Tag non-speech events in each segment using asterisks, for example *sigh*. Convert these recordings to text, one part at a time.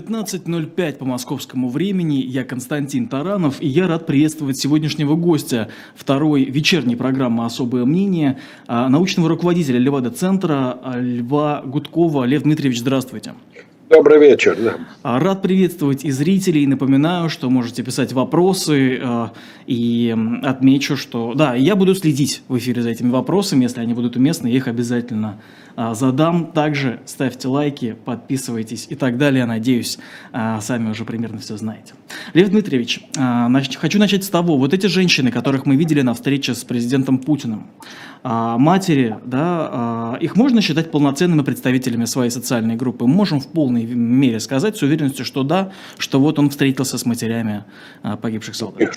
15.05 по московскому времени. Я Константин Таранов, и я рад приветствовать сегодняшнего гостя второй вечерней программы «Особое мнение» а, научного руководителя Левада-центра а, Льва Гудкова. Лев Дмитриевич, здравствуйте. Добрый вечер. Да. А, рад приветствовать и зрителей. Напоминаю, что можете писать вопросы. И отмечу, что... Да, я буду следить в эфире за этими вопросами. Если они будут уместны, я их обязательно задам. Также ставьте лайки, подписывайтесь и так далее. Надеюсь, сами уже примерно все знаете. Лев Дмитриевич, хочу начать с того. Вот эти женщины, которых мы видели на встрече с президентом Путиным, матери, да, их можно считать полноценными представителями своей социальной группы? Можем в полной мере сказать с уверенностью, что да, что вот он встретился с матерями погибших солдат.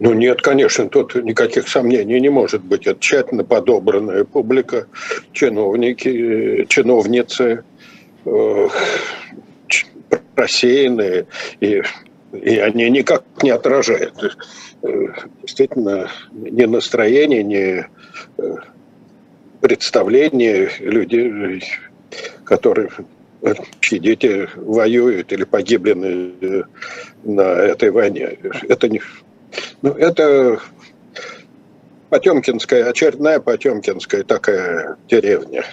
Ну нет, конечно, тут никаких сомнений не может быть. Это тщательно подобранная публика, чиновники, чиновницы, э, рассеянные, и, и они никак не отражают э, действительно ни настроение, ни э, представление людей, которые чьи дети воюют или погибли на этой войне. Это не, ну, это Потемкинская, очередная Потемкинская такая деревня.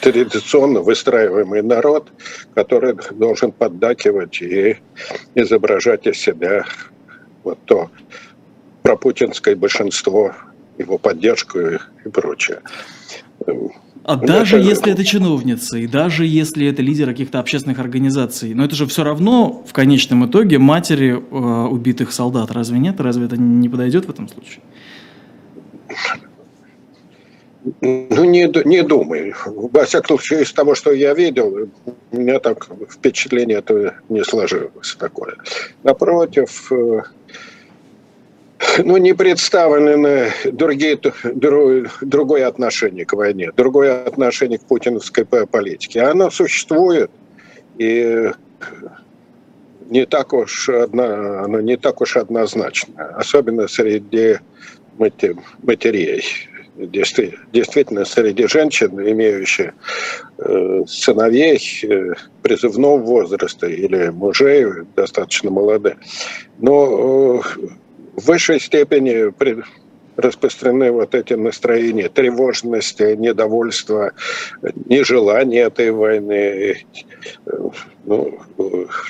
Традиционно выстраиваемый народ, который должен поддакивать и изображать из себя вот то пропутинское большинство, его поддержку и, прочее. А ну, даже это... если это чиновницы, и даже если это лидеры каких-то общественных организаций, но это же все равно в конечном итоге матери э, убитых солдат, разве нет? Разве это не подойдет в этом случае? Ну, не, не думаю. Во всяком случае, из того, что я видел, у меня так впечатление это не сложилось такое. Напротив, э, *laughs* ну, не представлены другие, другое, отношение к войне, другое отношение к путиновской политике. Оно существует, и не так уж одно, оно не так уж однозначно, особенно среди матерей. Действительно, среди женщин, имеющих э, сыновей э, призывного возраста или мужей достаточно молодых. Но э, в высшей степени распространены вот эти настроения тревожности, недовольства, нежелания этой войны, ну,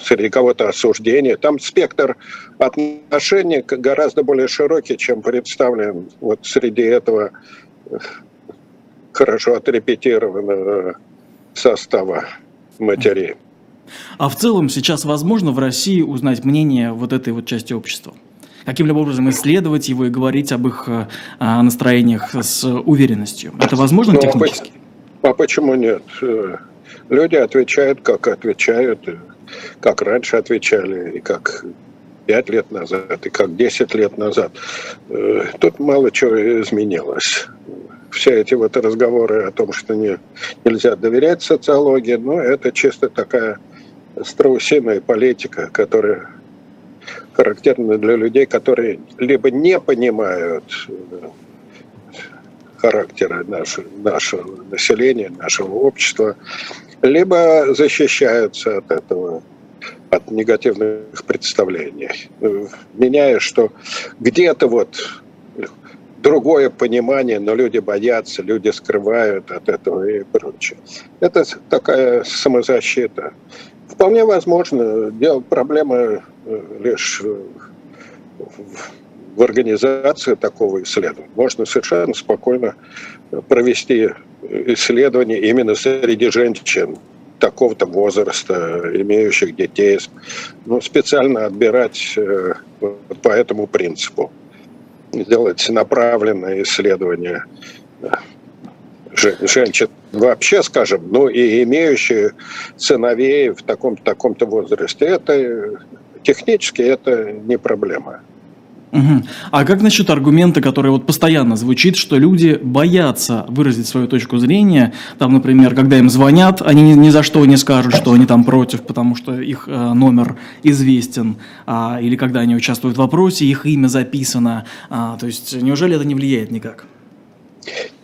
среди кого-то осуждения. Там спектр отношений гораздо более широкий, чем представлен вот среди этого хорошо отрепетированного состава матерей. А в целом сейчас возможно в России узнать мнение вот этой вот части общества? Каким-либо образом исследовать его и говорить об их э, настроениях с уверенностью. Это возможно ну, а технически? А почему нет? Э, люди отвечают, как отвечают, э, как раньше отвечали, и как пять лет назад, и как десять лет назад. Тут мало чего изменилось. Все эти вот разговоры о том, что не, нельзя доверять социологии, ну, это чисто такая страусиная политика, которая характерны для людей, которые либо не понимают э, характера нашего, нашего населения, нашего общества, либо защищаются от этого, от негативных представлений, меняя, что где-то вот другое понимание, но люди боятся, люди скрывают от этого и прочее. Это такая самозащита. Вполне возможно, дело проблемы э, лишь э, в организации такого исследования. Можно совершенно спокойно провести исследование именно среди женщин такого-то возраста, имеющих детей, ну, специально отбирать э, по этому принципу, сделать направленное исследование женщин вообще, скажем, ну и имеющие сыновей в таком-то таком возрасте, это технически это не проблема. Угу. А как насчет аргумента, который вот постоянно звучит, что люди боятся выразить свою точку зрения? Там, например, когда им звонят, они ни, ни за что не скажут, что они там против, потому что их э, номер известен, а, или когда они участвуют в вопросе, их имя записано. А, то есть неужели это не влияет никак?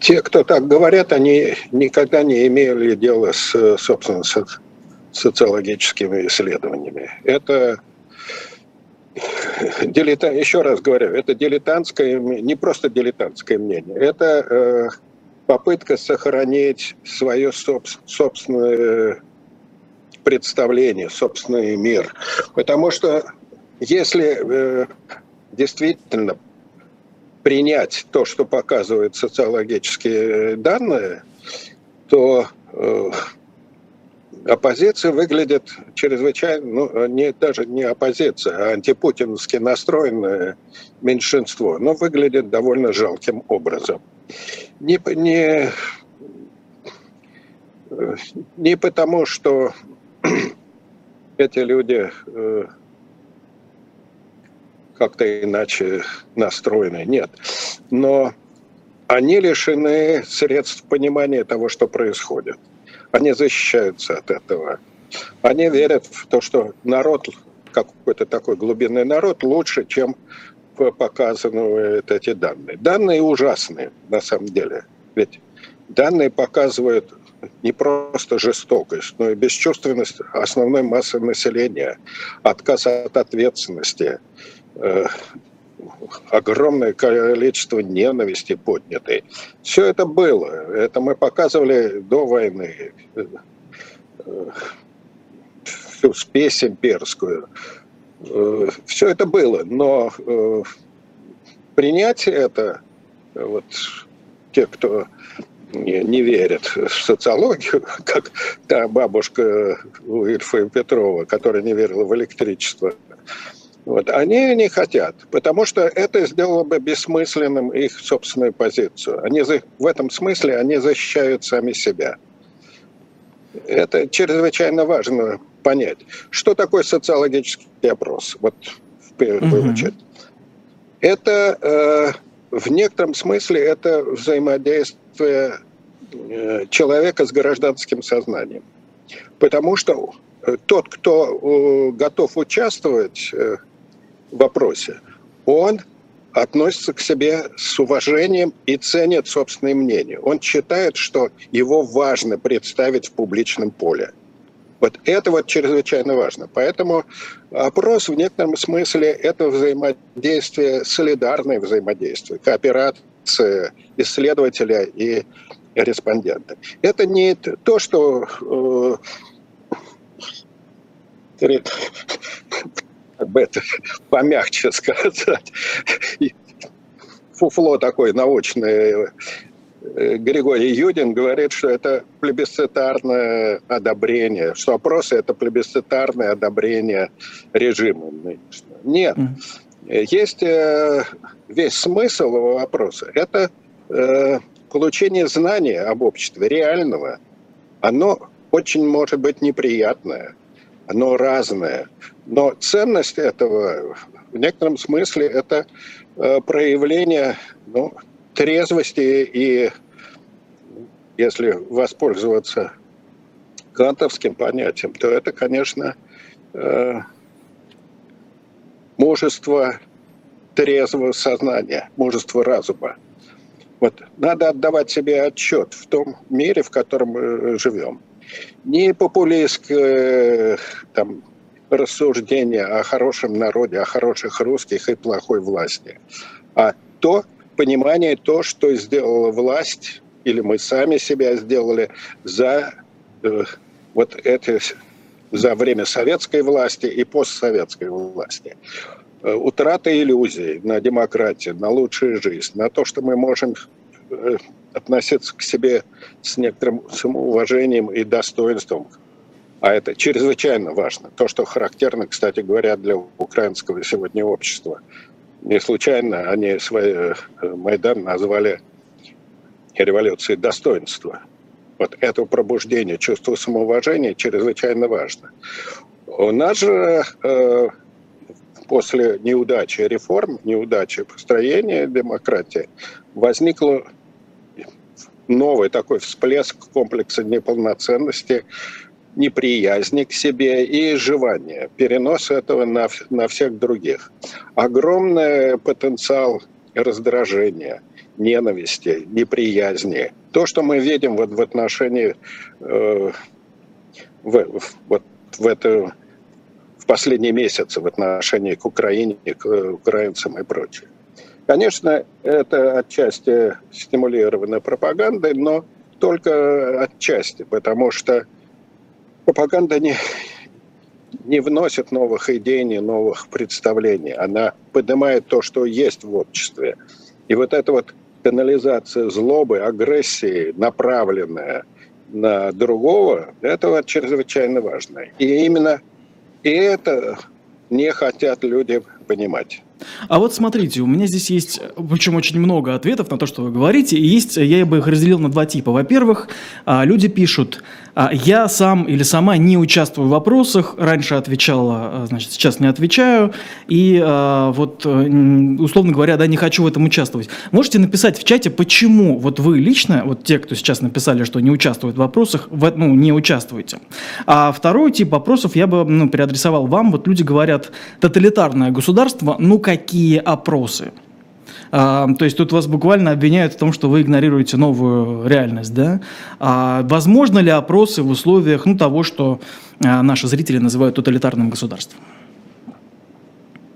Те, кто так говорят, они никогда не имели дела с, собственно, социологическими исследованиями. Это дилетта, еще раз говорю, это дилетантское, не просто дилетантское мнение, это э, попытка сохранить свое собственное представление, собственный мир. Потому что если э, действительно принять то, что показывают социологические данные, то э, оппозиция выглядит чрезвычайно, ну, не, даже не оппозиция, а антипутински настроенное меньшинство, но выглядит довольно жалким образом. Не, не, не потому, что *clears throat* эти люди э, как-то иначе настроены, нет. Но они лишены средств понимания того, что происходит. Они защищаются от этого. Они верят в то, что народ, какой-то такой глубинный народ, лучше, чем показывают эти данные. Данные ужасные, на самом деле. Ведь данные показывают не просто жестокость, но и бесчувственность основной массы населения, отказ от ответственности, э, огромное количество ненависти поднятой. Все это было. Это мы показывали до войны. Всю спесь имперскую. Все это было. Но э, принятие это, вот те, кто не, не верят в социологию, *laughs* как та бабушка у Ильфа Петрова, которая не верила в электричество, вот. Они не хотят, потому что это сделало бы бессмысленным их собственную позицию. Они в этом смысле они защищают сами себя. Это чрезвычайно важно понять. Что такое социологический опрос? Вот в первую очередь. Это э, в некотором смысле это взаимодействие э, человека с гражданским сознанием. Потому что э, тот, кто э, готов участвовать вопросе, он относится к себе с уважением и ценит собственное мнение. Он считает, что его важно представить в публичном поле. Вот это вот чрезвычайно важно. Поэтому опрос в некотором смысле это взаимодействие, солидарное взаимодействие, кооперация исследователя и респондента. Это не то, что э, как бы это помягче сказать, фуфло такое научное, э, Григорий Юдин говорит, что это плебисцитарное одобрение, что опросы – это плебисцитарное одобрение режима Нет. Есть э, весь смысл его вопроса – это э, получение знания об обществе, реального. Оно очень может быть неприятное, оно разное. Но ценность этого в некотором смысле это э, проявление ну, трезвости и, если воспользоваться кантовским понятием, то это, конечно, э, мужество трезвого сознания, мужество разума. Вот надо отдавать себе отчет в том мире, в котором мы живем не популистское там, рассуждение о хорошем народе, о хороших русских и плохой власти, а то понимание, то, что сделала власть, или мы сами себя сделали за э, вот это за время советской власти и постсоветской власти. Э, утрата иллюзий на демократию, на лучшую жизнь, на то, что мы можем э, относиться к себе с некоторым самоуважением и достоинством. А это чрезвычайно важно. То, что характерно, кстати говоря, для украинского сегодня общества. Не случайно они свой э, Майдан назвали революцией достоинства. Вот это пробуждение чувства самоуважения чрезвычайно важно. У нас же э, после неудачи реформ, неудачи построения демократии возникло новый такой всплеск комплекса неполноценности, неприязни к себе и изживания, перенос этого на, на всех других. Огромный потенциал раздражения, ненависти, неприязни. То, что мы видим вот в отношении э, в, в, вот в это в последние месяцы в отношении к Украине, к украинцам и прочее. Конечно, это отчасти стимулировано пропагандой, но только отчасти, потому что пропаганда не, не вносит новых идей, не новых представлений. Она поднимает то, что есть в обществе. И вот эта вот канализация злобы, агрессии, направленная на другого, это вот чрезвычайно важно. И именно и это не хотят люди понимать. А вот смотрите, у меня здесь есть, причем очень много ответов на то, что вы говорите, и есть, я бы их разделил на два типа. Во-первых, а, люди пишут, я сам или сама не участвую в вопросах, раньше отвечала, а, значит, сейчас не отвечаю, и вот, э, условно говоря, да, не хочу в этом участвовать. Можете написать в чате, почему вот вы лично, вот те, кто сейчас написали, что не участвуют в вопросах, в, ну, не участвуете. А второй тип вопросов я бы ну, переадресовал вам. Вот люди говорят, тоталитарное государство, ну какие опросы? А, то есть тут вас буквально обвиняют в том, что вы игнорируете новую реальность, да? А, возможно ли опросы в условиях ну, того, что а, наши зрители называют тоталитарным государством?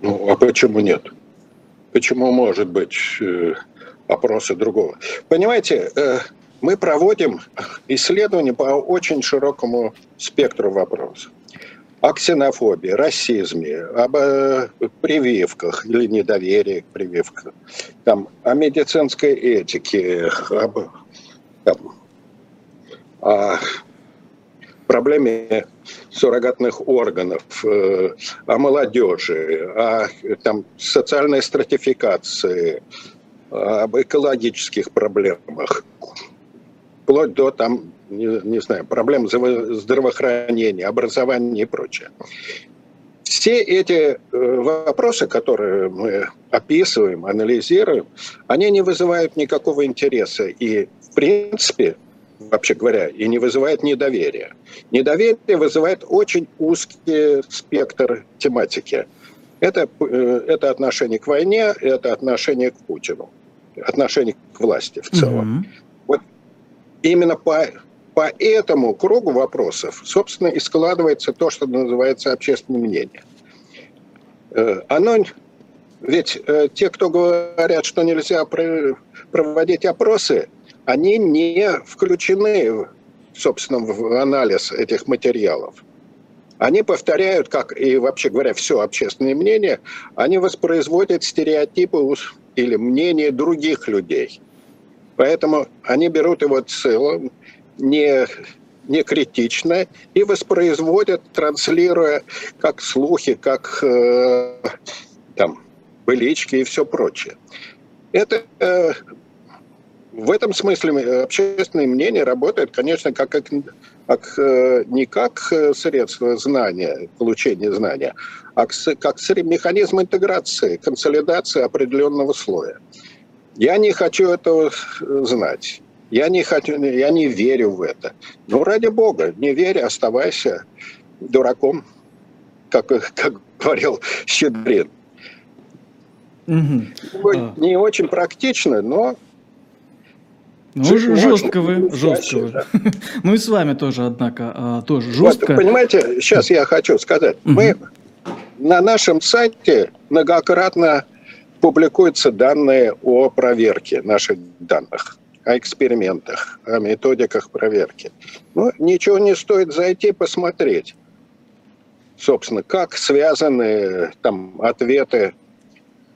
Ну, а почему нет? Почему может быть э, опросы другого? Понимаете, э, мы проводим исследования по очень широкому спектру вопросов о ксенофобии, расизме, об э, прививках или недоверии к прививкам, там, о медицинской этике, об там, о проблеме суррогатных органов, э, о молодежи, о там, социальной стратификации, об экологических проблемах, вплоть до там не, не знаю, проблем здравоохранения, образования и прочее. Все эти э, вопросы, которые мы описываем, анализируем, они не вызывают никакого интереса. И, в принципе, вообще говоря, и не вызывает недоверия. Недоверие вызывает очень узкий спектр тематики. Это, э, это отношение к войне, это отношение к Путину, отношение к власти в целом. Mm-hmm. Вот именно по по этому кругу вопросов, собственно, и складывается то, что называется общественное мнение. Э, оно, ведь э, те, кто говорят, что нельзя проводить опросы, они не включены, собственно, в анализ этих материалов. Они повторяют, как и вообще говоря, все общественное мнение, они воспроизводят стереотипы или мнения других людей. Поэтому они берут его целым, не, не критично и воспроизводят, транслируя как слухи, как э, там, былички и все прочее. Это э, в этом смысле общественное мнение работает, конечно, как, как, как э, не как средство знания, получения знания, а как механизм интеграции, консолидации определенного слоя. Я не хочу этого знать. Я не хочу, я не верю в это. Ну, ради бога, не верь, оставайся дураком, как, как говорил Щедрин. Угу. Не очень практично, но ну, жестко вы, жестко вы. Да. *laughs* Ну и с вами тоже, однако, а, тоже жестко. Вот, понимаете, сейчас я хочу сказать. Угу. Мы на нашем сайте многократно публикуются данные о проверке наших данных о экспериментах, о методиках проверки. Ну, ничего не стоит зайти посмотреть, собственно, как связаны там ответы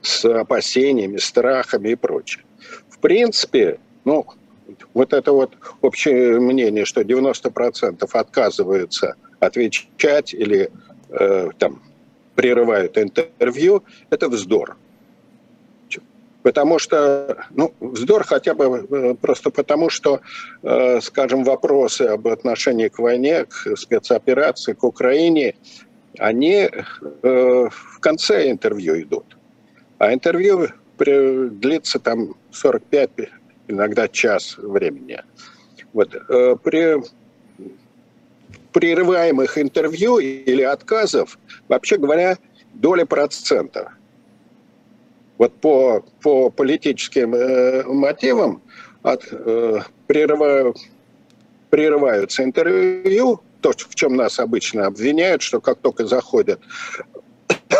с опасениями, страхами и прочее. В принципе, ну, вот это вот общее мнение, что 90% отказываются отвечать или э, там прерывают интервью, это вздор. Потому что, ну, вздор хотя бы э, просто потому, что, э, скажем, вопросы об отношении к войне, к спецоперации, к Украине, они э, в конце интервью идут. А интервью длится там 45, иногда час времени. Вот. При прерываемых интервью или отказов, вообще говоря, доля процентов – вот по, по политическим э, мотивам от, э, прерываю, прерываются интервью то, в чем нас обычно обвиняют, что как только заходит *coughs*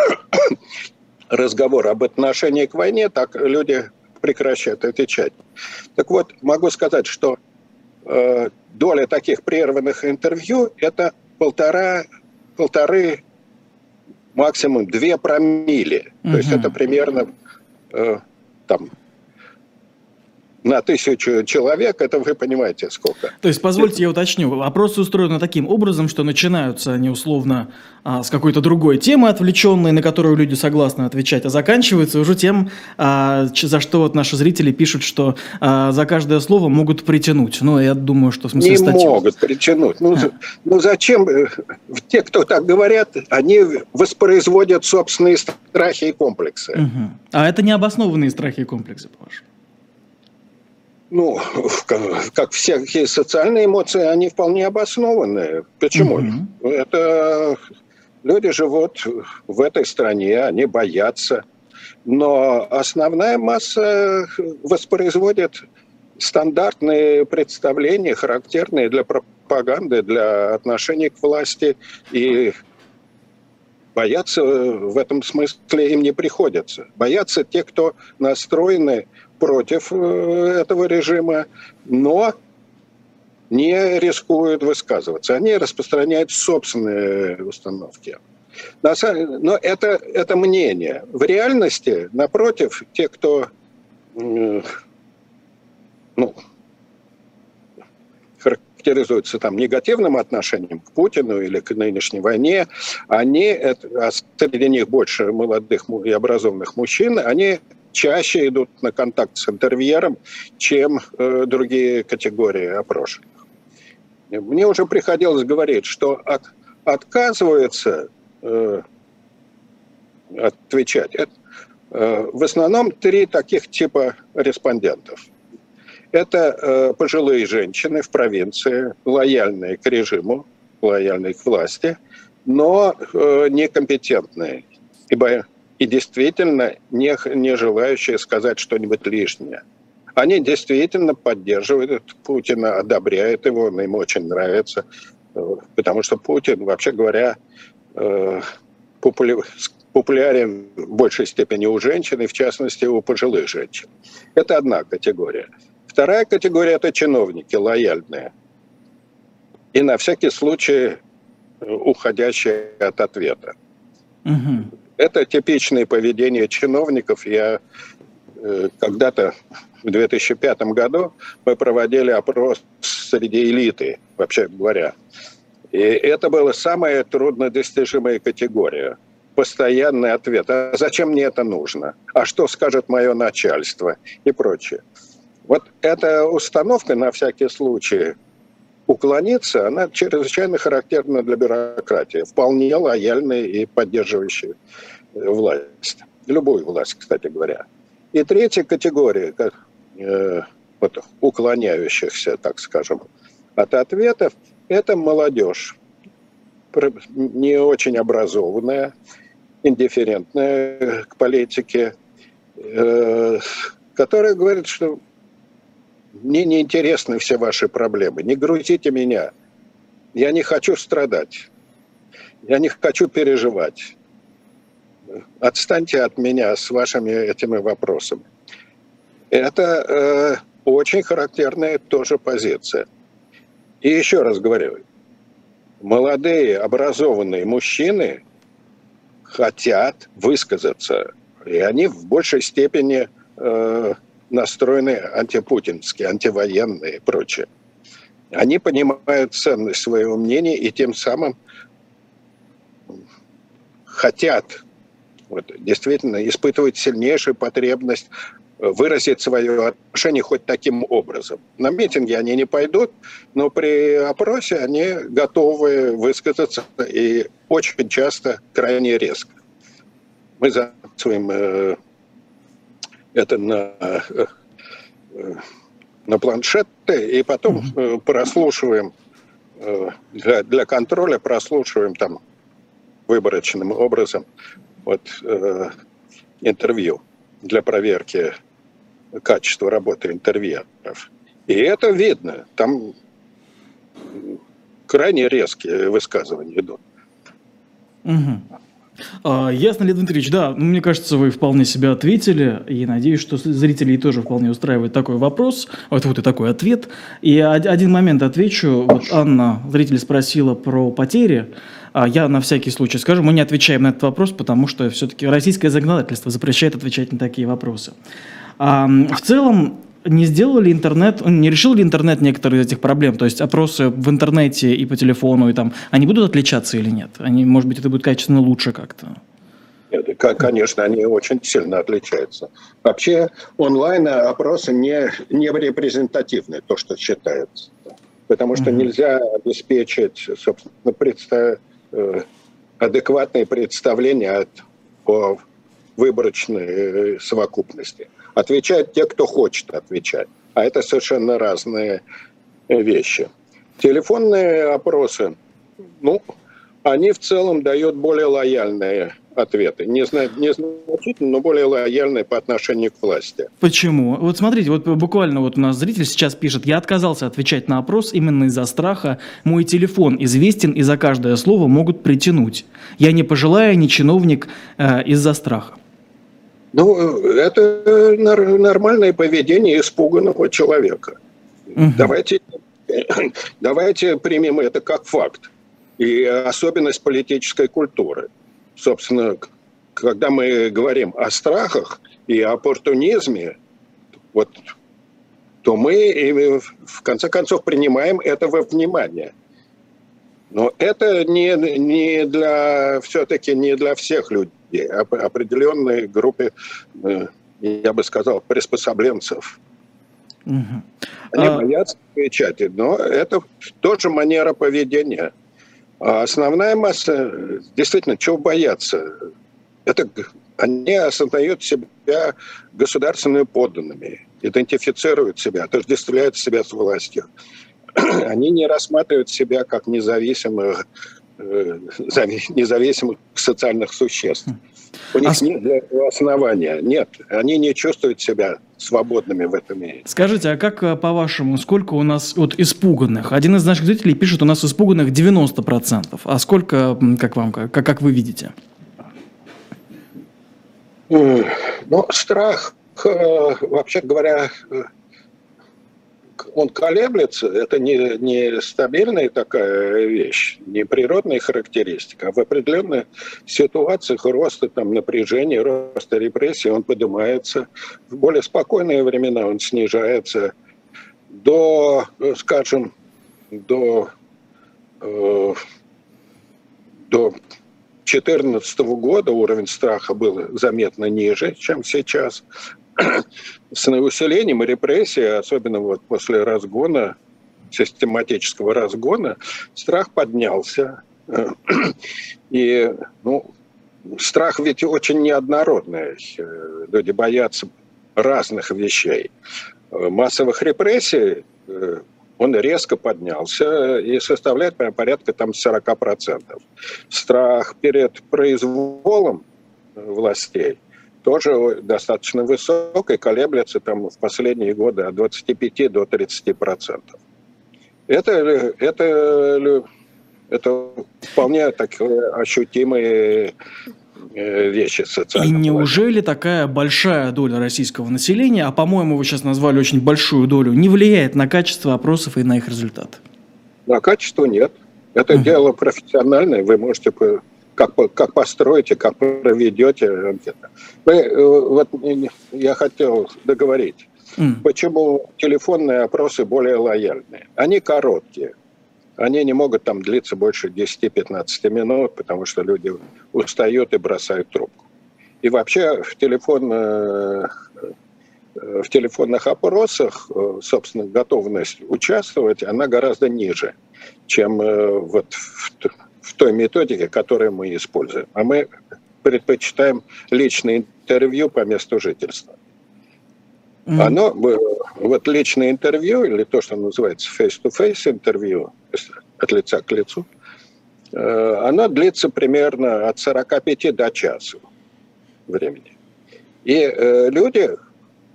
разговор об отношении к войне, так люди прекращают отвечать. Так вот, могу сказать, что э, доля таких прерванных интервью – это полтора, полторы, максимум две промили. Угу. То есть это примерно там на тысячу человек, это вы понимаете сколько. То есть, позвольте я уточню, вопросы устроены таким образом, что начинаются они условно а, с какой-то другой темы отвлеченной, на которую люди согласны отвечать, а заканчиваются уже тем, а, за что вот наши зрители пишут, что а, за каждое слово могут притянуть. Ну, я думаю, что в смысле Не статью... могут притянуть. Ну, а. ну зачем? Э, те, кто так говорят, они воспроизводят собственные страхи и комплексы. Угу. А это необоснованные страхи и комплексы, по-вашему? Ну, *laughs* как всякие социальные эмоции, они вполне обоснованы. Почему? Mm-hmm. Это люди живут в этой стране, они боятся. Но основная масса воспроизводит стандартные представления, характерные для пропаганды, для отношений к власти. И бояться в этом смысле им не приходится. Боятся те, кто настроены против э, этого режима, но не рискуют высказываться. Они распространяют собственные установки. Но это, это мнение. В реальности, напротив, те, кто ну, характеризуются там негативным отношением к Путину или к нынешней войне, они, а среди них больше молодых и образованных мужчин, они чаще идут на контакт с интервьюером, чем э, другие категории опрошенных. Мне уже приходилось говорить, что от, отказывается э, отвечать э, в основном три таких типа респондентов. Это э, пожилые женщины в провинции, лояльные к режиму, лояльные к власти, но э, некомпетентные, ибо и действительно не, не желающие сказать что-нибудь лишнее. Они действительно поддерживают Путина, одобряют его, он им очень нравится, э, потому что Путин, вообще говоря, э, популярен в большей степени у женщин, и в частности у пожилых женщин. Это одна категория. Вторая категория – это чиновники лояльные. И на всякий случай э, уходящие от ответа. Угу. Это типичное поведение чиновников. Я э, когда-то в 2005 году мы проводили опрос среди элиты, вообще говоря. И это была самая труднодостижимая категория. Постоянный ответ. А зачем мне это нужно? А что скажет мое начальство? И прочее. Вот эта установка на всякий случай уклониться, она чрезвычайно характерна для бюрократии, вполне лояльная и поддерживающая власть. Любую власть, кстати говоря. И третья категория, как, э, вот, уклоняющихся, так скажем, от ответов, это молодежь. Не очень образованная, индифферентная к политике, э, которая говорит, что мне не интересны все ваши проблемы, не грузите меня, я не хочу страдать, я не хочу переживать. Отстаньте от меня с вашими этими вопросами. Это э, очень характерная тоже позиция. И еще раз говорю, молодые, образованные мужчины хотят высказаться, и они в большей степени э, настроены антипутинские, антивоенные и прочее. Они понимают ценность своего мнения и тем самым хотят вот, действительно испытывают сильнейшую потребность э, выразить свое отношение хоть таким образом. На митинги они не пойдут, но при опросе они готовы высказаться и очень часто крайне резко. Мы записываем э, это на, э, на планшеты и потом mm-hmm. прослушиваем для, для контроля, прослушиваем там выборочным образом вот, э, интервью для проверки качества работы интервьюеров. И это видно. Там крайне резкие высказывания идут. Угу. А, ясно, Леонид Дмитриевич, да, ну, мне кажется, вы вполне себя ответили, и надеюсь, что зрителей тоже вполне устраивает такой вопрос, вот, вот и такой ответ. И один момент отвечу, вот Анна, зритель спросила про потери, а я на всякий случай скажу, мы не отвечаем на этот вопрос, потому что все-таки российское законодательство запрещает отвечать на такие вопросы. А, в целом, не сделал ли интернет, не решил ли интернет некоторые из этих проблем? То есть опросы в интернете и по телефону, и там, они будут отличаться или нет? Они, может быть, это будет качественно лучше как-то? Нет, конечно, они очень сильно отличаются. Вообще онлайн-опросы не, не репрезентативны, то, что считается. Потому что mm-hmm. нельзя обеспечить, собственно, представ... Э, адекватные представления от, о выборочной э, совокупности. Отвечают те, кто хочет отвечать. А это совершенно разные э, вещи. Телефонные опросы, ну, они в целом дают более лояльные ответы. Не, не значительно, но более лояльные по отношению к власти. Почему? Вот смотрите, вот буквально вот у нас зритель сейчас пишет, я отказался отвечать на опрос именно из-за страха. Мой телефон известен, и за каждое слово могут притянуть. Я не пожилая, не чиновник э, из-за страха. Ну, это нормальное поведение испуганного человека. Угу. Давайте, *clears throat* давайте примем это как факт. И особенность политической культуры. Собственно, когда мы говорим о страхах и оппортунизме, вот, то мы, в конце концов, принимаем это во внимание. Но это не, не для, все-таки не для всех людей определенной группе, э, я бы сказал, приспособленцев. Угу. Они а... боятся отвечать, но это тоже манера поведения. А основная масса, действительно, чего бояться? Это они осознают себя государственными подданными, идентифицируют себя, отождествляют себя с властью. *clears throat* Они не рассматривают себя как независимых Э, независимых социальных существ. У них а... нет основания. Нет, они не чувствуют себя свободными в этом мире. Скажите, а как э, по-вашему, сколько у нас вот испуганных? Один из наших зрителей пишет, у нас испуганных 90%. А сколько, как вам, как, как вы видите? Ну, страх, э, вообще говоря, он колеблется, это не, не стабильная такая вещь, не природная характеристика, а в определенных ситуациях роста там, напряжения, роста репрессий он поднимается. В более спокойные времена он снижается до, скажем, до, э, до 2014 года уровень страха был заметно ниже, чем сейчас с усилением репрессий, особенно вот после разгона, систематического разгона, страх поднялся. *clears throat* И ну, страх ведь очень неоднородный. Люди боятся разных вещей. Массовых репрессий э, он резко поднялся и составляет порядка там 40%. Страх перед произволом властей – тоже достаточно высокой, колеблется там в последние годы от 25 до 30 процентов. Это, это, это вполне такие ощутимые э, вещи социального. И неужели такая большая доля российского населения, а по-моему вы сейчас назвали очень большую долю, не влияет на качество опросов и на их результат? На качество нет. Это угу. дело профессиональное. Вы можете как, как построите, как проведете анкету. Вы, э, вот я хотел договорить. Mm. Почему телефонные опросы более лояльные? Они короткие. Они не могут там длиться больше 10-15 минут, потому что люди устают и бросают трубку. И вообще в, телефон, э, в телефонных опросах, э, собственно, готовность участвовать, она гораздо ниже, чем вот в в той методике, которую мы используем. А мы предпочитаем личное интервью по месту жительства. Mm-hmm. Оно, вот личное интервью, или то, что называется face-to-face интервью, от лица к лицу, э, оно длится примерно от 45 до часа времени. И э, люди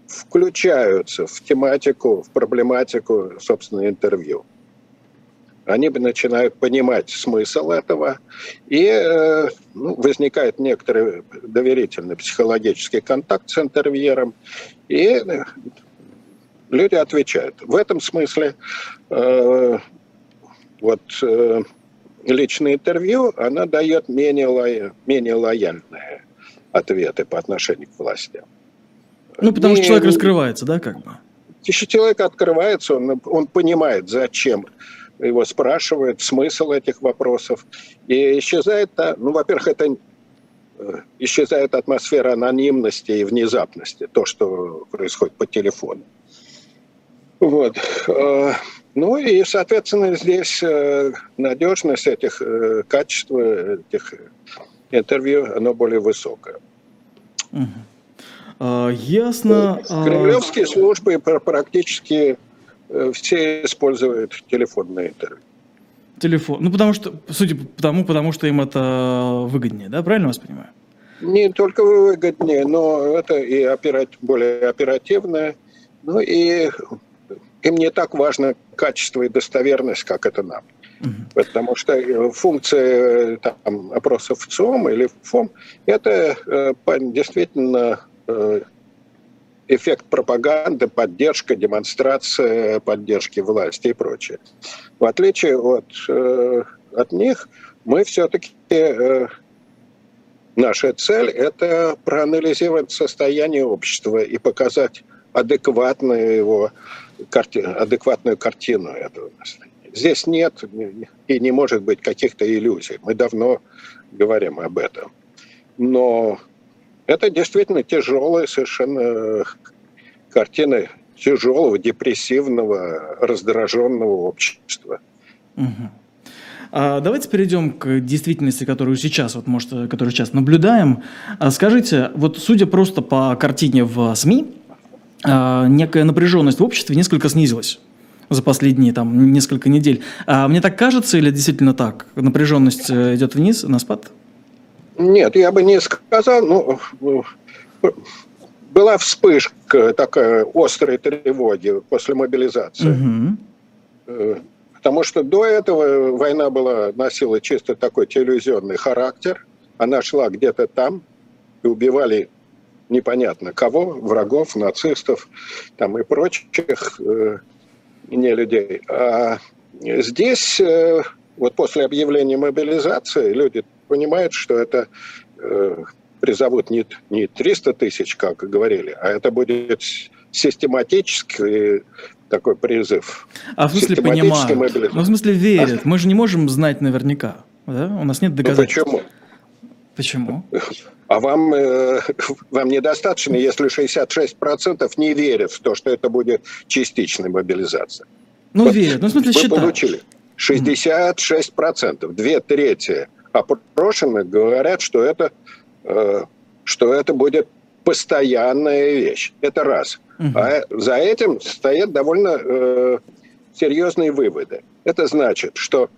включаются в тематику, в проблематику, собственно, интервью. Они начинают понимать смысл этого, и э, ну, возникает некоторый доверительный психологический контакт с интервьюером, и э, люди отвечают. В этом смысле э, вот э, личное интервью, она дает менее, лоя, менее лояльные ответы по отношению к власти. Ну, потому не, что человек раскрывается, да, как бы? Человек открывается, он, он понимает, зачем его спрашивают, смысл этих вопросов. И исчезает, ну, во-первых, это э, исчезает атмосфера анонимности и внезапности, то, что происходит по телефону. Вот. Э, ну и, соответственно, здесь э, надежность этих, качества этих интервью, оно более высокое. Угу. А, ясно. А Кремлевские службы практически все используют телефонные интервью. Телефон. Ну, потому что, судя по тому, потому что им это выгоднее, да? Правильно вас понимаю? Не только выгоднее, но это и операт, более оперативное. Ну и им не так важно качество и достоверность, как это нам. Угу. Потому что функция там, опросов ЦИОМ или ФОМ – это э, действительно э, эффект пропаганды, поддержка, демонстрация поддержки власти и прочее. В отличие от, э, от них, мы все-таки, э, наша цель – это проанализировать состояние общества и показать адекватную его карти, адекватную картину этого настроения. Здесь нет и не может быть каких-то иллюзий. Мы давно говорим об этом. Но это действительно тяжелая совершенно картина тяжелого, депрессивного, раздраженного общества. Угу. А давайте перейдем к действительности, которую сейчас, вот, может, которую сейчас наблюдаем. А скажите, вот судя просто по картине в СМИ, а, некая напряженность в обществе несколько снизилась за последние там несколько недель. А мне так кажется или действительно так? Напряженность э, идет вниз, на спад? Нет, я бы не сказал. Ну, была вспышка такая острой тревоги после мобилизации. Угу. Потому что до этого война была, носила чисто такой телевизионный характер. Она шла где-то там и убивали непонятно кого, врагов, нацистов там и прочих э, не людей. А здесь э, вот после объявления мобилизации люди понимают, что это э, призовут не, не 300 тысяч, как говорили, а это будет систематический такой призыв. А в смысле понимают? Ну, в смысле верят. А? Мы же не можем знать наверняка. Да? У нас нет ну, доказательств. Ну, почему? Почему? А вам, э, вам недостаточно, если 66% не верят в то, что это будет частичная мобилизация. Ну, вот верят. Ну, в смысле, Вы считают. получили 66%, две трети опрошенных говорят, что это, э, что это будет постоянная вещь. Это раз. Угу. А за этим стоят довольно э, серьезные выводы. Это значит, что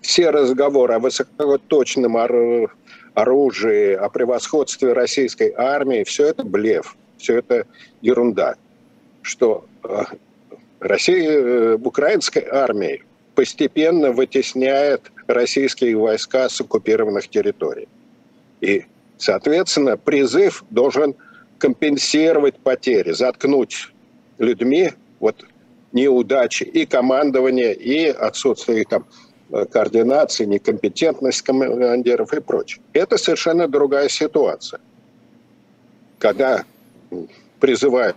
все разговоры о высокоточном ор- оружии, о превосходстве российской армии, все это блеф, все это ерунда. Что э, Россия, украинской армии постепенно вытесняет российские войска с оккупированных территорий. И, соответственно, призыв должен компенсировать потери, заткнуть людьми вот неудачи и командования, и отсутствие там, координации, некомпетентность командиров и прочее. Это совершенно другая ситуация. Когда призывают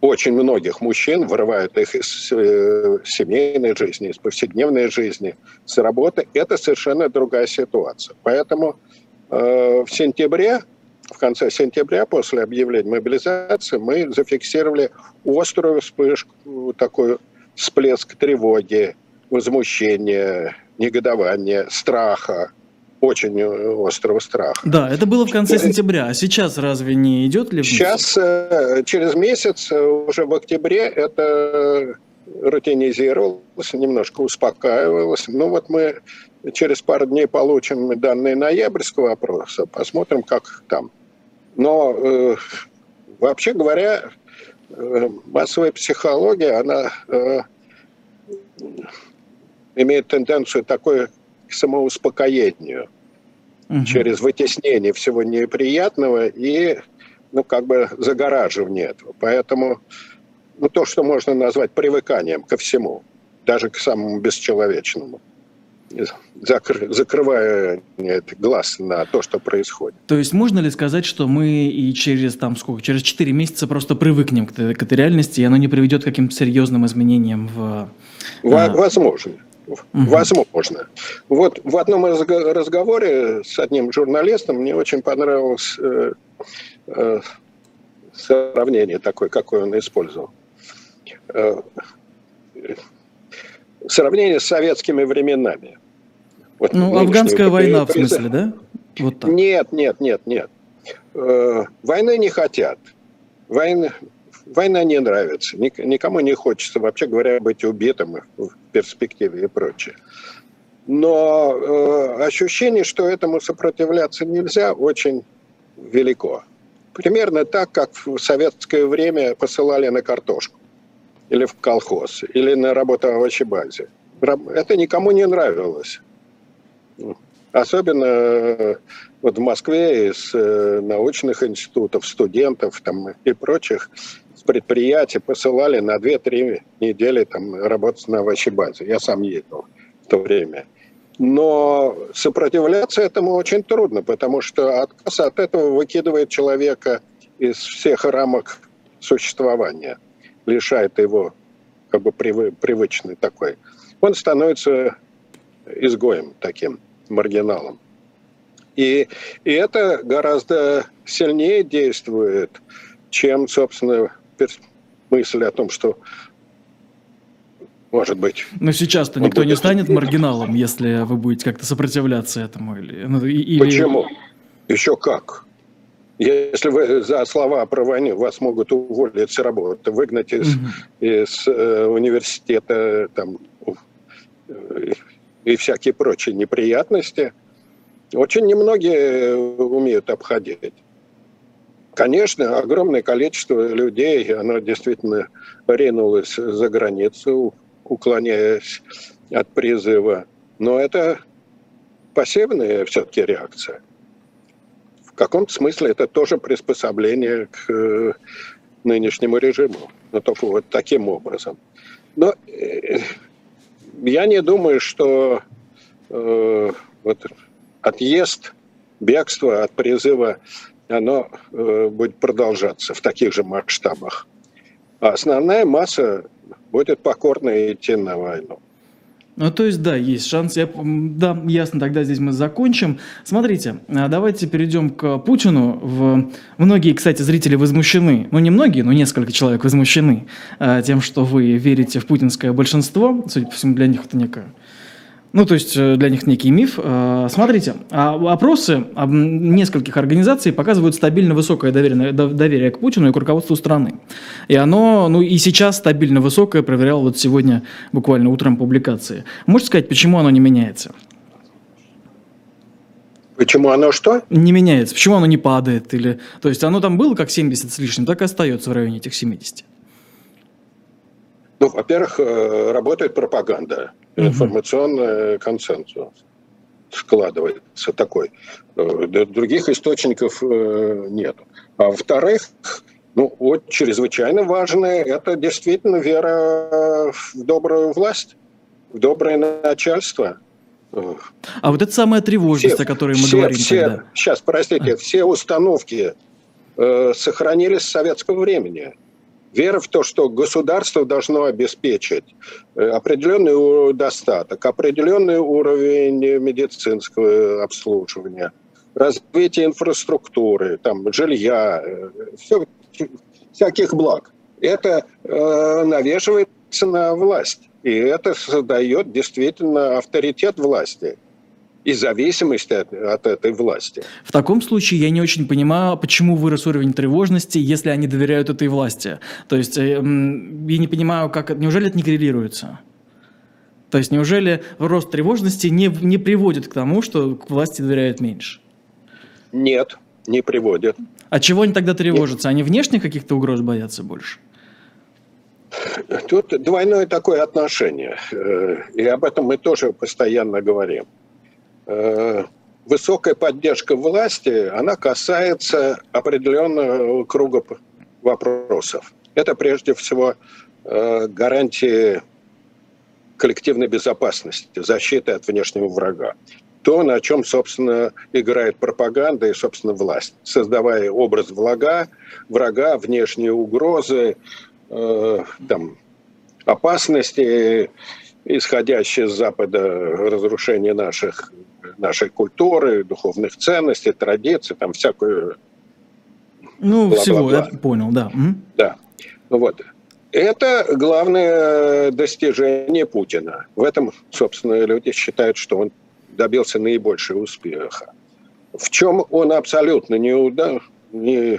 очень многих мужчин, вырывают их из э, семейной жизни, из повседневной жизни, с работы. Это совершенно другая ситуация. Поэтому э, в сентябре, в конце сентября, после объявления мобилизации, мы зафиксировали острую вспышку, такой всплеск тревоги, возмущения, негодования, страха очень э, острого страха. Да, это было в конце сентября. А сейчас разве не идет ли? Сейчас, э, через месяц, э, уже в октябре, это рутинизировалось, немножко успокаивалось. Ну вот мы через пару дней получим данные ноябрьского опроса, посмотрим, как там. Но э, вообще говоря, э, массовая психология, она э, имеет тенденцию такой к самоуспокоению Мгм. через вытеснение всего неприятного и, ну, как бы загораживание этого. Поэтому, ну, то, что можно назвать привыканием ко всему, даже к самому бесчеловечному, закры- закрывая нет, глаз на то, что происходит. То есть можно ли сказать, что мы и через там сколько, через 4 месяца просто привыкнем к, этой- к этой реальности, и оно не приведет к каким-то серьезным изменениям в... Во- А. Возможно. Возможно. Вот в одном из разго- разговоре с одним журналистом мне очень понравилось э, э, сравнение такое, какое он использовал. Э, сравнение с советскими временами. Вот Ну, афганская при- война, в при- смысле, да? Вот так. Нет, нет, нет, нет. Войны не хотят. Войны, война не нравится. Ник- Никому не хочется, вообще говоря, быть убитым в перспективе и прочее. Но э, ощущение, что этому сопротивляться нельзя, очень велико. Примерно так, как в советское время посылали на картошку. Или в колхоз, или на работу в овощебазе. Это никому не нравилось. Особенно э, вот в Москве из э, научных институтов, студентов там, и прочих предприятий посылали на 2-3 недели там, работать на овощебазе. Я сам ездил в то время. Но сопротивляться этому очень трудно, потому что отказ от этого выкидывает человека из всех рамок существования, лишает его как бы привы- привычный такой. Он становится изгоем таким, маргиналом. И, и это гораздо сильнее действует, чем, собственно, перс- мысль о том, что, может быть, Но сейчас-то никто не будет- станет маргиналом, если вы будете как-то сопротивляться этому. Или, ну, или- Почему? Еще как? Если вы за слова про войну вас могут уволить с работы, выгнать из, Мгм. из э, университета там, э, и всякие прочие неприятности, очень немногие умеют обходить. Конечно, огромное количество людей, оно действительно ринулось за границу, уклоняясь от призыва. Но это пассивная все-таки реакция. В каком-то смысле это тоже приспособление к э, нынешнему режиму. Но только вот таким образом. Но э, я не думаю, что э, вот отъезд, бегство от призыва, оно э, будет продолжаться в таких же масштабах. А основная масса будет покорно идти на войну. Ну, то есть, да, есть шанс. Я, да, ясно, тогда здесь мы закончим. Смотрите, а давайте перейдем к Путину. В... Многие, кстати, зрители возмущены, ну, не многие, но несколько человек возмущены а, тем, что вы верите в путинское большинство. Судя по всему, для них это некое... Ну, то есть э, для них некий миф. Э, Смотрите, а опросы нескольких организаций показывают стабильно высокое доверие, до- доверие к Путину и к руководству страны. И оно, ну и сейчас стабильно высокое, проверял вот сегодня буквально утром публикации. Можете сказать, почему оно не меняется? Почему оно что? Не меняется, почему оно не падает? Или... То есть оно там было как 70 с лишним, так и остается в районе этих 70. Ну, во-первых, э, работает пропаганда. Информационный консенсус складывается такой. Э, Других источников э, нет. А во-вторых, ну, вот чрезвычайно важное – это действительно вера в добрую власть, в доброе начальство. Э, А вот это самая тревожность, Все- о которой мы все- говорим все- тогда. Сейчас, простите, все установки э, сохранились с советского времени. Вера в то, что государство должно обеспечить э, определенный достаток, определенный уровень медицинского обслуживания, развитие инфраструктуры, там, жилья, э, всё- всяких благ. Это э, навешивается на власть. И это создает действительно авторитет власти и зависимость от, от этой власти. В таком случае я не очень понимаю, почему вырос уровень тревожности, если они доверяют этой власти. То есть э, я не понимаю, как неужели это не коррелируется? То есть неужели рост тревожности не, не приводит к тому, что к власти доверяют меньше? Нет, не приводит. А чего они тогда тревожатся? Они внешних каких-то угроз боятся больше? Тут двойное такое отношение, э, и об этом мы тоже постоянно говорим. Э, высокая поддержка власти, она касается определенного круга вопросов. Это прежде всего э, гарантии коллективной безопасности, защиты от внешнего врага. То, на чем, собственно, играет пропаганда и, собственно, власть, создавая образ врага, врага внешние угрозы, э, там, опасности, исходящие с Запада, разрушение наших, нашей культуры, духовных ценностей, традиций, там всякую... Ну, бла -бла -бла. всего, я понял, да. Да. Вот. Это главное достижение Путина. В этом, собственно, люди считают, что он добился наибольшего успеха. В чем он абсолютно не, уда... не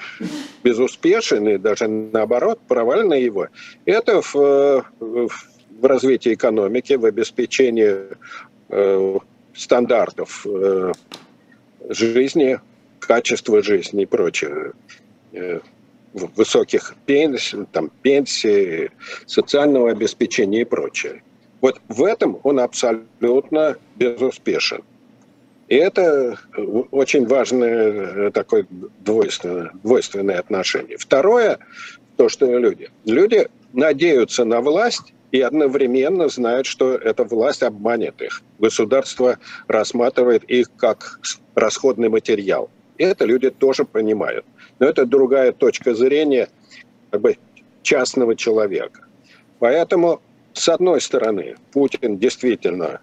безуспешен, и даже наоборот, провально его, это в, в развитии экономики, в обеспечении э, стандартов э, жизни, качества жизни и прочее. Э, высоких пенсий, там, пенсий, социального обеспечения и прочее. Вот в этом он абсолютно безуспешен. И это очень важное э, такое двойственное, двойственное отношение. Второе, то, что люди. Люди надеются на власть и одновременно знают, что эта власть обманет их. Государство рассматривает их как расходный материал. И это люди тоже понимают. Но это другая точка зрения как бы, частного человека. Поэтому, с одной стороны, Путин действительно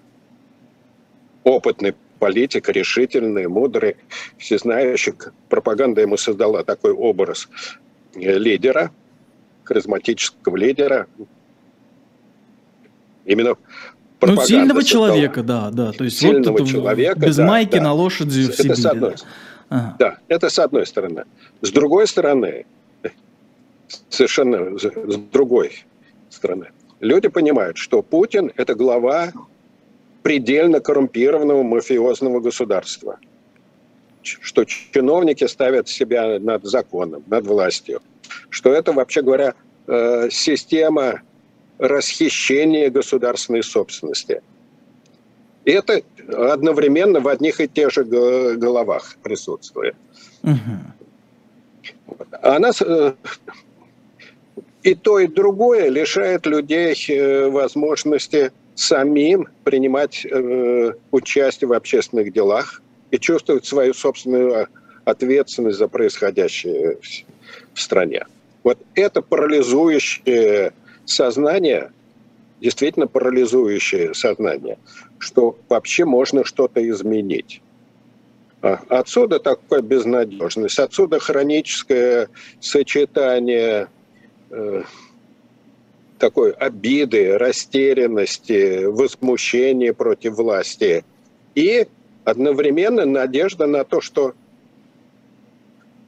опытный политик, решительный, мудрый, всезнающий. Пропаганда ему создала такой образ лидера, харизматического лидера. Именно ну, сильного человека, да, да. То есть сильного вот человека, без да, майки да. на лошади в Сибири. Это с одной, да. Ага. Да, это с одной стороны. С другой стороны, совершенно с другой стороны, люди понимают, что Путин – это глава предельно коррумпированного мафиозного государства. Что чиновники ставят себя над законом, над властью. Что это, вообще говоря, э, система расхищения государственной собственности – и это одновременно в одних и тех же головах присутствует. Угу. Она э, и то, и другое лишает людей э, возможности самим принимать э, участие в общественных делах и чувствовать свою собственную ответственность за происходящее в стране. Вот это парализующее сознание действительно парализующее сознание, что вообще можно что-то изменить. А отсюда такая безнадежность, отсюда хроническое сочетание э, такой обиды, растерянности, возмущения против власти и одновременно надежда на то, что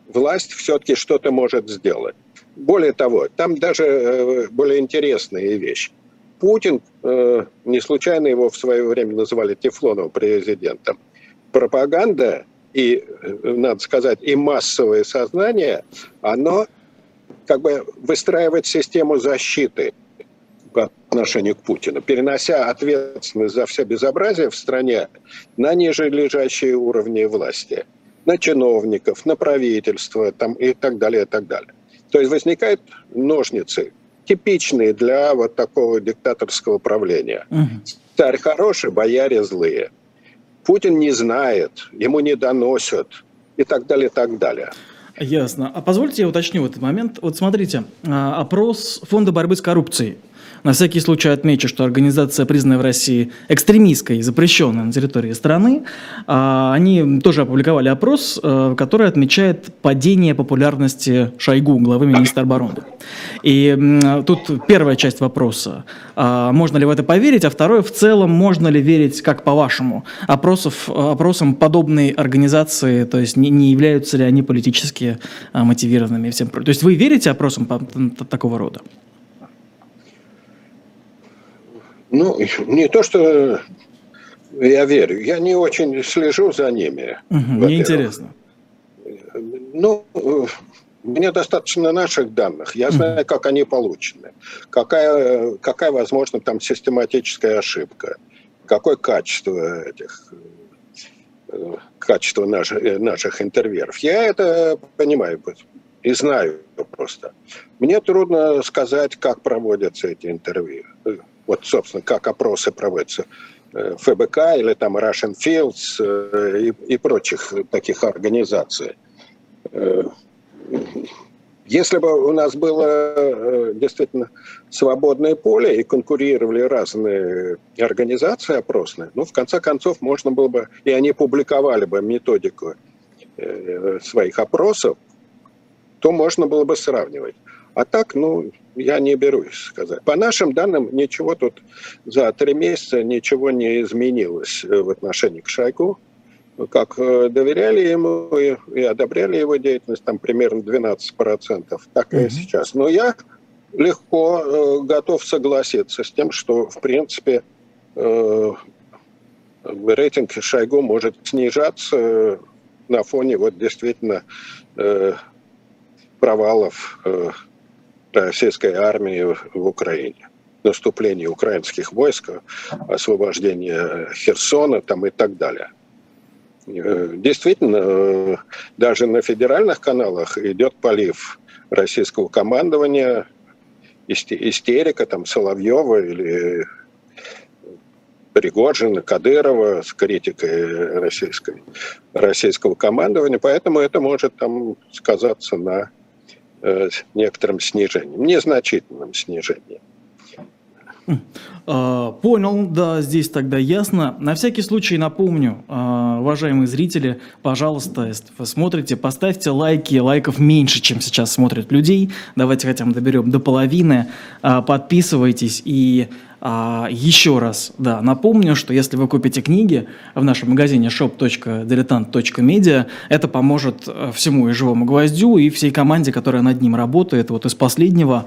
власть все-таки что-то может сделать. Более того, там даже э, более интересные вещи. Путин, э, не случайно его в свое время называли Тефлоновым президентом, пропаганда и, э, надо сказать, и массовое сознание, оно как бы выстраивает систему защиты по отношению к Путину, перенося ответственность за все безобразие в стране на ниже лежащие уровни власти, на чиновников, на правительство там, и так далее, и так далее. То есть возникают ножницы, типичные для вот такого диктаторского правления. Угу. Царь хороший, бояре злые. Путин не знает, ему не доносят и так далее, и так далее. Ясно. А позвольте я уточню в этот момент. Вот смотрите, а, опрос Фонда борьбы с коррупцией – на всякий случай отмечу, что организация, признанная в России экстремистской запрещенной на территории страны, а, они тоже опубликовали опрос, э, который отмечает падение популярности Шойгу, главы министра обороны. И тут первая часть вопроса, а, можно ли в это поверить, а второе, в целом, можно ли верить, как по-вашему, опросам подобной организации, то есть не, не являются ли они политически а, мотивированными всем То есть вы верите опросам такого рода? Ну, не то, что я верю, я не очень слежу за ними. Угу, мне интересно. Ну, мне достаточно наших данных. Я знаю, как они получены. Какая, какая возможно, там систематическая ошибка. Какое качество этих э, качество наших, э, наших интервьюов. Я это понимаю и знаю просто. Мне трудно сказать, как проводятся эти интервью. Вот, собственно, как опросы проводятся. Э, ФБК или там Russian Fields и, и прочих таких организаций. Если бы у нас было э, действительно свободное поле и конкурировали разные организации опросные, ну, в конце концов, можно было бы, и они публиковали бы методику э, своих опросов, то можно было бы сравнивать. А так, ну, я не берусь сказать. По нашим данным, ничего тут за три месяца ничего не изменилось э, в отношении к Шойгу как э, доверяли ему и, и одобряли его деятельность, там примерно 12%, так и сейчас. Но я легко э, готов согласиться с тем, что, в принципе, э, рейтинг Шойгу может снижаться на фоне вот действительно э, провалов э, российской армии в Украине наступление украинских войск, освобождение Херсона там и так далее. Э, действительно, э, даже на федеральных каналах идет полив российского командования, истерика там Соловьева или Пригожина, Кадырова с критикой российской, российского командования, поэтому это может там сказаться на э, некотором снижении, незначительном снижении. А, понял, да, здесь тогда ясно. На всякий случай напомню, а, уважаемые зрители, пожалуйста, если вы смотрите, поставьте лайки. Лайков меньше, чем сейчас смотрят людей. Давайте хотя бы доберем до половины. А, подписывайтесь и еще раз, да, напомню, что если вы купите книги в нашем магазине shop.diletant.media, это поможет всему и живому гвоздю, и всей команде, которая над ним работает. Вот из последнего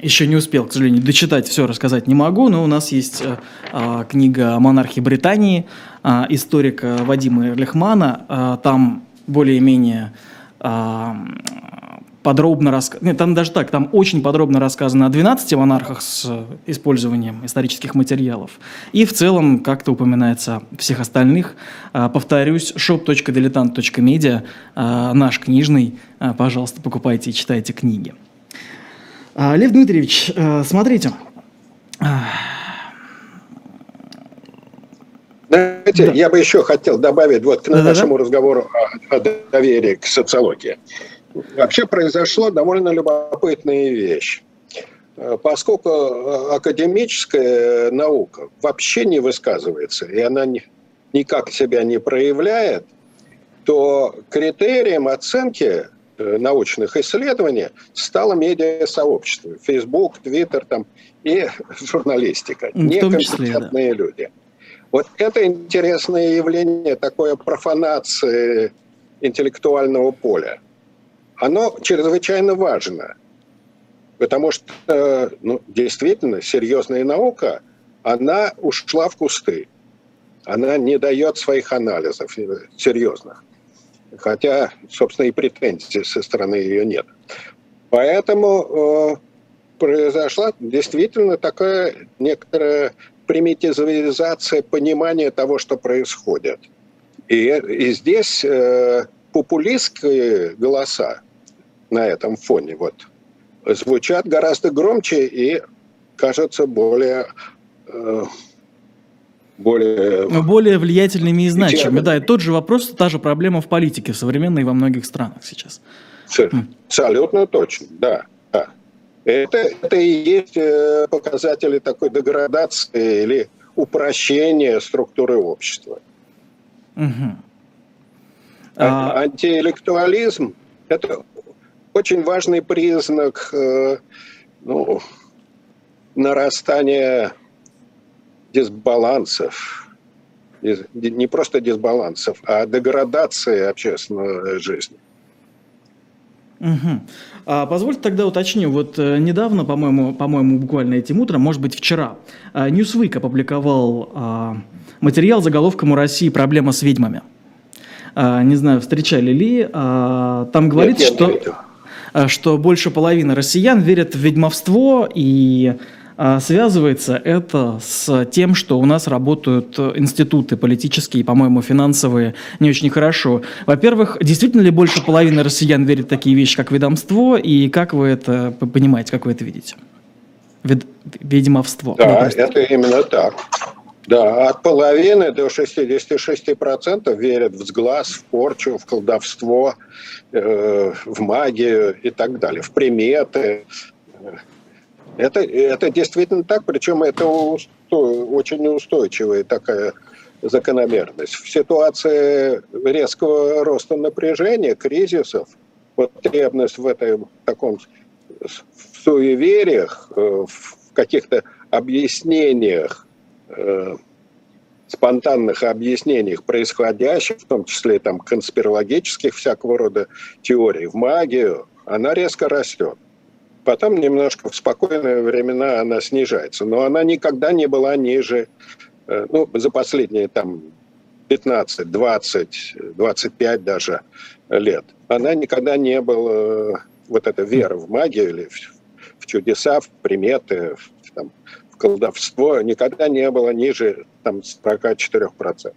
еще не успел, к сожалению, дочитать все, рассказать не могу, но у нас есть э, а, книга «Монархи Британии» а, историка Вадима Эрлихмана. Там более-менее подробно рассказано, там даже так, там очень подробно рассказано о 12 монархах с использованием исторических материалов. И в целом как-то упоминается всех остальных. Повторюсь, shop.diletant.media, наш книжный. Пожалуйста, покупайте и читайте книги. А, Лев Дмитриевич, э, смотрите. Знаете, да. я бы еще хотел добавить вот к нашему да, разговору о, о доверии к социологии. Вообще произошла довольно любопытная вещь. Э, поскольку э, академическая наука вообще не высказывается, и она никак себя не проявляет, то критерием оценки научных исследований стало медиа-сообщество. Facebook, Twitter там, и *laughs* журналистика. Некомпетентные да. люди. Вот это интересное явление, такое профанации интеллектуального поля. Оно чрезвычайно важно. Потому что, ну, действительно, серьезная наука, она ушла в кусты. Она не дает своих анализов э, серьезных хотя, собственно, и претензий со стороны ее нет. Поэтому э, произошла действительно такая некоторая примитивизация понимания того, что происходит. И, и здесь э, популистские голоса на этом фоне вот, звучат гораздо громче и кажутся более э, более... Более влиятельными и значимыми. Да, и тот же вопрос, та же проблема в политике в современной во многих странах сейчас. Абсолютно точно, да. да. Это, это и есть э, показатели такой деградации или упрощения структуры общества. Угу. А... Антиэлектуализм – это очень важный признак э, ну, нарастания дисбалансов, не просто дисбалансов, а деградации общественной жизни. Угу. А позвольте тогда уточню. Вот э, недавно, по-моему, по-моему, буквально этим утром, может быть, вчера, э, Newsweek опубликовал э, материал заголовком «У России проблема с ведьмами». а, не знаю, встречали ли, а, там говорится, Нет, что, что больше половины россиян верят в ведьмовство и связывается это с тем, что у нас работают э, институты политические, по-моему, финансовые не очень хорошо. Во-первых, действительно ли больше половины россиян верят в такие вещи, как ведомство, и как вы это понимаете, как вы это видите? Вед- Ведьмовство. Да, простите. это именно так. Да, от половины до 66% верят в сглаз, в порчу, в колдовство, э, в магию и так далее, в приметы. Это, это действительно так, причем это усто- очень устойчивая такая закономерность. В ситуации резкого роста напряжения, кризисов, потребность в этом таком в суевериях, э, в каких-то объяснениях, э, спонтанных объяснениях происходящих, в том числе там конспирологических всякого рода теорий, в магию, она резко растет. Потом немножко в спокойные времена она снижается, но она никогда не была ниже, э, ну, за последние там 15, 20, 25 даже лет. Она никогда не была, вот эта вера в магию или в, в чудеса, в приметы, в, там, в колдовство, никогда не было ниже там 44%.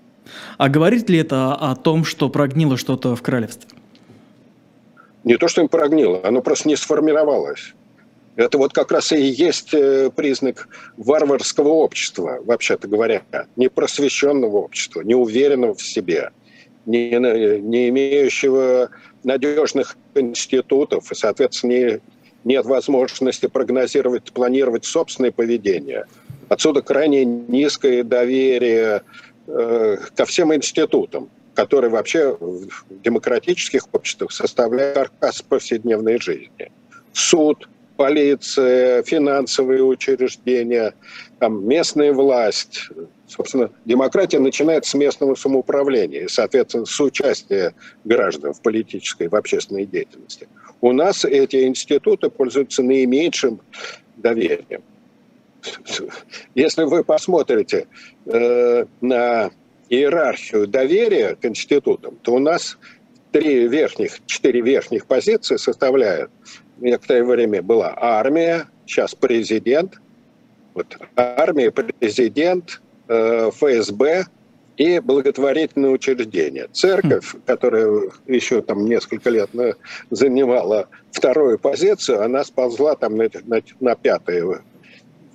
А говорит ли это о том, что прогнило что-то в королевстве? Не то, что им прогнило, оно просто не сформировалось. Это вот как раз и есть э, признак варварского общества, вообще-то говоря, непросвещенного общества, неуверенного в себе, не, не имеющего надежных институтов, и, соответственно, не, нет возможности прогнозировать, планировать собственное поведение. Отсюда крайне низкое доверие э, ко всем институтам, которые вообще в демократических обществах составляют каркас повседневной жизни. Суд, полиция, финансовые учреждения, там, местная власть. Собственно, демократия начинается с местного самоуправления и, соответственно, с участия граждан в политической, в общественной деятельности. У нас эти институты пользуются наименьшим доверием. Если вы посмотрите э, на иерархию доверия к институтам, то у нас три верхних, четыре верхних позиции составляют. Некоторое время была армия, сейчас президент. Вот, армия, президент, э, ФСБ и благотворительные учреждения. Церковь, которая еще там несколько лет на- занимала вторую позицию, она сползла там на, на, на пятую,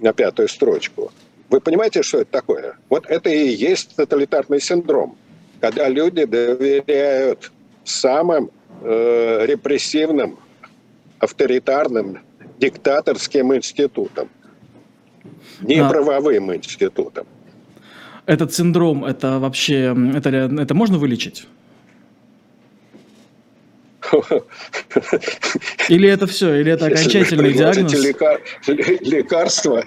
на пятую строчку. Вы понимаете, что это такое? Вот это и есть тоталитарный синдром, когда люди доверяют самым э, репрессивным, авторитарным, диктаторским институтам, не А. правовым институтам. Этот синдром, это вообще, это, это можно вылечить? *laughs* Или это все, или это окончательный диагноз? лекар- ле- *laughs* лекарство.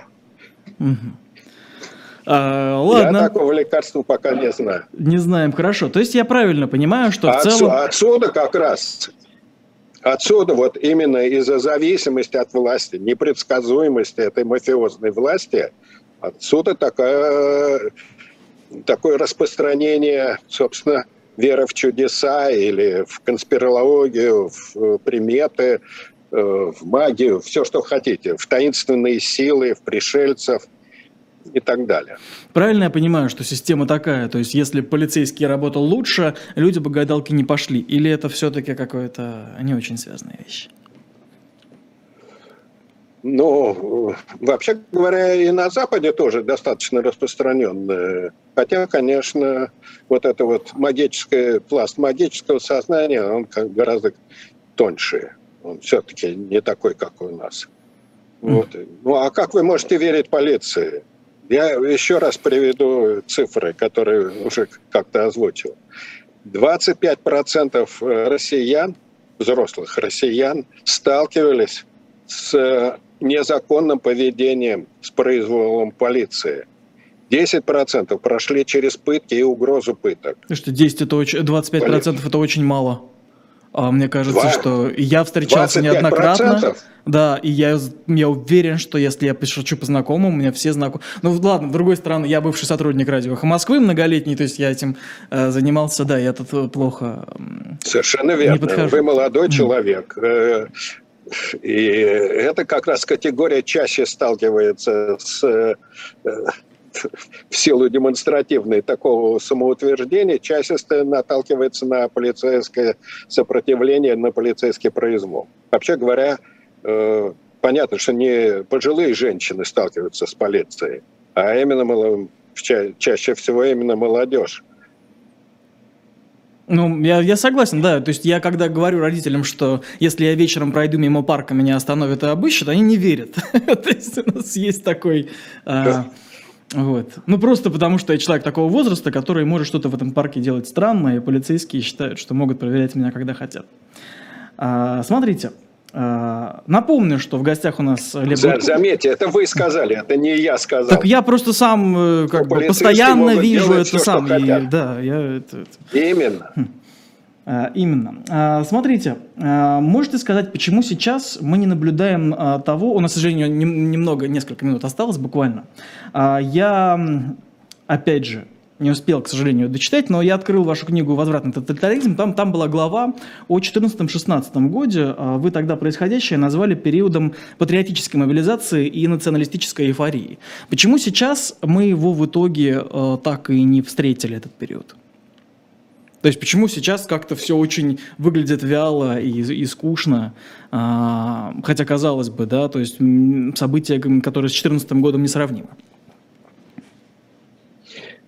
А, я ладно, такого лекарства пока не знаю. не знаем, хорошо. То есть я правильно понимаю, что в Отсю- целом... Отсюда как раз, отсюда вот именно из-за зависимости от власти, непредсказуемости этой мафиозной власти, отсюда такая, такое распространение, собственно, веры в чудеса или в конспирологию, в э, приметы, э, в магию, все, что хотите, в таинственные силы, в пришельцев и так далее. Правильно я понимаю, что система такая, то есть если полицейский работал лучше, люди бы гадалки не пошли? Или это все-таки какое-то не очень связанная вещь? Ну, вообще говоря, и на Западе тоже достаточно распространенное. Хотя, конечно, вот это вот магическое, пласт магического сознания, он как гораздо тоньше. Он все-таки не такой, как у нас. Вот. Ну, а как вы можете верить полиции? Я еще раз приведу цифры, которые уже как-то озвучил. 25% россиян, взрослых россиян, сталкивались с э, незаконным поведением, с произволом полиции. 10% прошли через пытки и угрозу пыток. Что 10 это очень, 25% это очень мало. А мне кажется, Два? что я встречался неоднократно. Да, и я, я уверен, что если я пишу по знакомым, у меня все знакомые... Ну ладно, с другой стороны, я бывший сотрудник радио Москвы многолетний, то есть я этим э, занимался, да, я тут э, плохо... Совершенно верно. Вы молодой mm. человек. Э, и это как раз категория чаще сталкивается с э, в силу демонстративной такого самоутверждения чаще наталкивается на полицейское сопротивление, на полицейский произвол. Вообще говоря, э, понятно, что не пожилые женщины сталкиваются с полицией, а именно чаще всего именно молодежь. Ну, я, я согласен, да. То есть я когда говорю родителям, что если я вечером пройду мимо парка, меня остановят и обыщут, они не верят. *laughs* То есть у нас есть такой... А, вот. Ну, просто потому, что я человек такого возраста, который может что-то в этом парке делать странное, и полицейские считают, что могут проверять меня, когда хотят. А, смотрите, а, напомню, что в гостях у нас Лев За, Заметьте, это вы сказали, это не я сказал. Так я просто сам э, как бы постоянно вижу это все, сам. И, да, я это, это... Именно. Хм. А, именно. А, смотрите, а, можете сказать, почему сейчас мы не наблюдаем того, у нас, к сожалению, немного, несколько минут осталось буквально. Я, опять же, не успел, к сожалению, дочитать, но я открыл вашу книгу «Возвратный тоталитаризм». Там, там была глава о 14-16 годе. Вы тогда происходящее назвали периодом патриотической мобилизации и националистической эйфории. Почему сейчас мы его в итоге так и не встретили, этот период? То есть почему сейчас как-то все очень выглядит вяло и, и скучно, а, хотя казалось бы, да, то есть события, которые с 2014 годом несравнимы.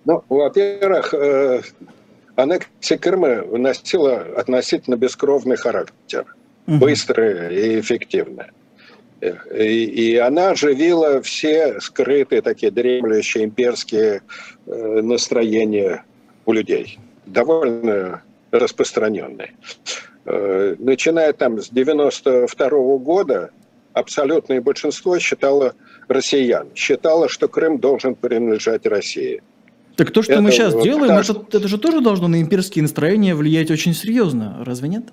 Ну, во-первых, э, аннексия Крыма носила относительно бескровный характер, угу. быстрый и эффективный. И, и она оживила все скрытые такие дремлющие имперские э, настроения у людей довольно распространенный. Э, начиная там с 92 -го года, абсолютное большинство считало россиян, считало, что Крым должен принадлежать России. Так то, что это, мы сейчас вот, делаем, это, что... это же тоже должно на имперские настроения влиять очень серьезно, разве нет?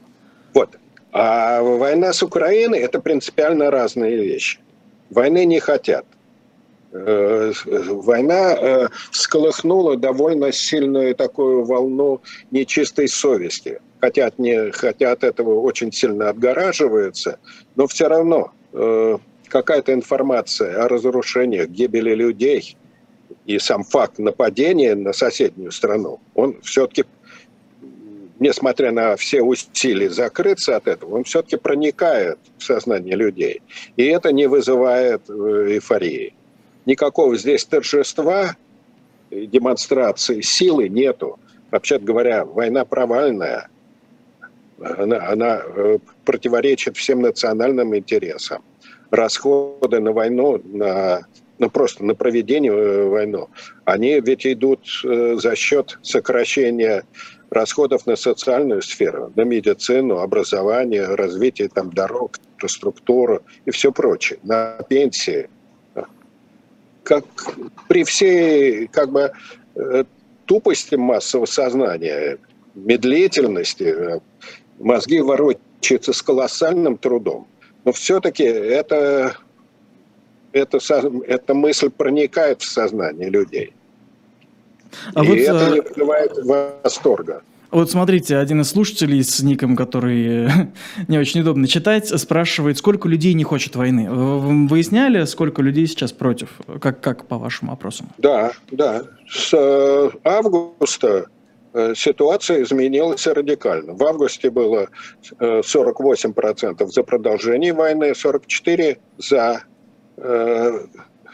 Вот. А война с Украиной – это принципиально разные вещи. Войны не хотят. Э, война э, всколыхнула довольно сильную такую волну нечистой совести. Хотят, не хотят этого, очень сильно отгораживаются, но все равно э, какая-то информация о разрушениях, гибели людей и сам факт нападения на соседнюю страну, он все-таки, несмотря на все усилия закрыться от этого, он все-таки проникает в сознание людей. И это не вызывает эйфории никакого здесь торжества, демонстрации силы нету. Вообще говоря, война провальная. Она, она э, противоречит всем национальным интересам. Расходы на войну, на, ну просто на проведение э, войны, они ведь идут э, за счет сокращения расходов на социальную сферу, на медицину, образование, развитие там, дорог, инфраструктуру и все прочее, на пенсии – как при всей как бы э, тупости массового сознания, медлительности, э, мозги ворочаются с колоссальным трудом. Но все-таки это, это, эта мысль проникает в сознание людей. А И вот, это э, не вызывает восторга. Вот смотрите, один из слушателей с ником, который *laughs* не очень удобно читать, спрашивает, сколько людей не хочет войны. Вы выясняли, сколько людей сейчас против? Как, как по вашим опросам? Да, да. С э, августа э, ситуация изменилась радикально. В августе было 48% э, за продолжение войны, 44% за,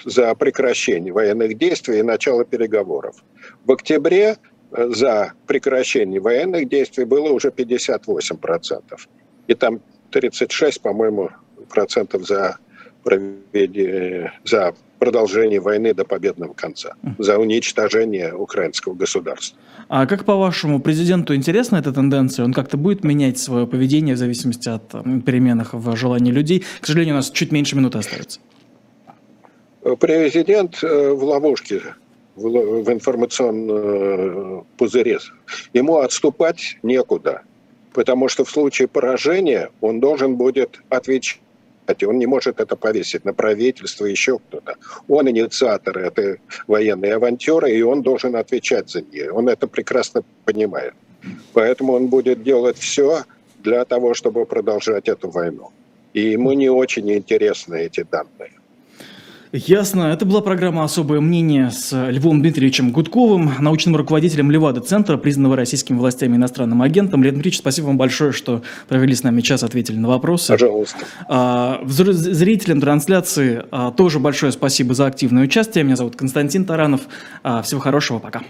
за прекращение военных действий и начало переговоров. В октябре за прекращение военных действий было уже 58 процентов. И там 36, по-моему, процентов за, проведение, за продолжение войны до победного конца, за уничтожение украинского государства. А как по-вашему, президенту интересна эта тенденция? Он как-то будет менять свое поведение в зависимости от переменах в желании людей? К сожалению, у нас чуть меньше минуты остается. Президент э, в ловушке в информационном э, пузыре. Ему отступать некуда. потому что в случае поражения он должен будет отвечать. Он не может это повесить на правительство, еще кто-то. Он инициатор этой военной авантюры, и он должен отвечать за нее. Он это прекрасно понимает. Поэтому он будет делать все для того, чтобы продолжать эту войну. И ему не очень интересны эти данные. Ясно. Это была программа «Особое мнение» с Львом Дмитриевичем Гудковым, научным руководителем Левада-центра, признанного российскими властями иностранным агентом. Лев Дмитриевич, спасибо вам большое, что провели с нами час, ответили на вопросы. Пожалуйста. А, зрителям трансляции а, тоже большое спасибо за активное участие. Меня зовут Константин Таранов. А, всего хорошего, пока.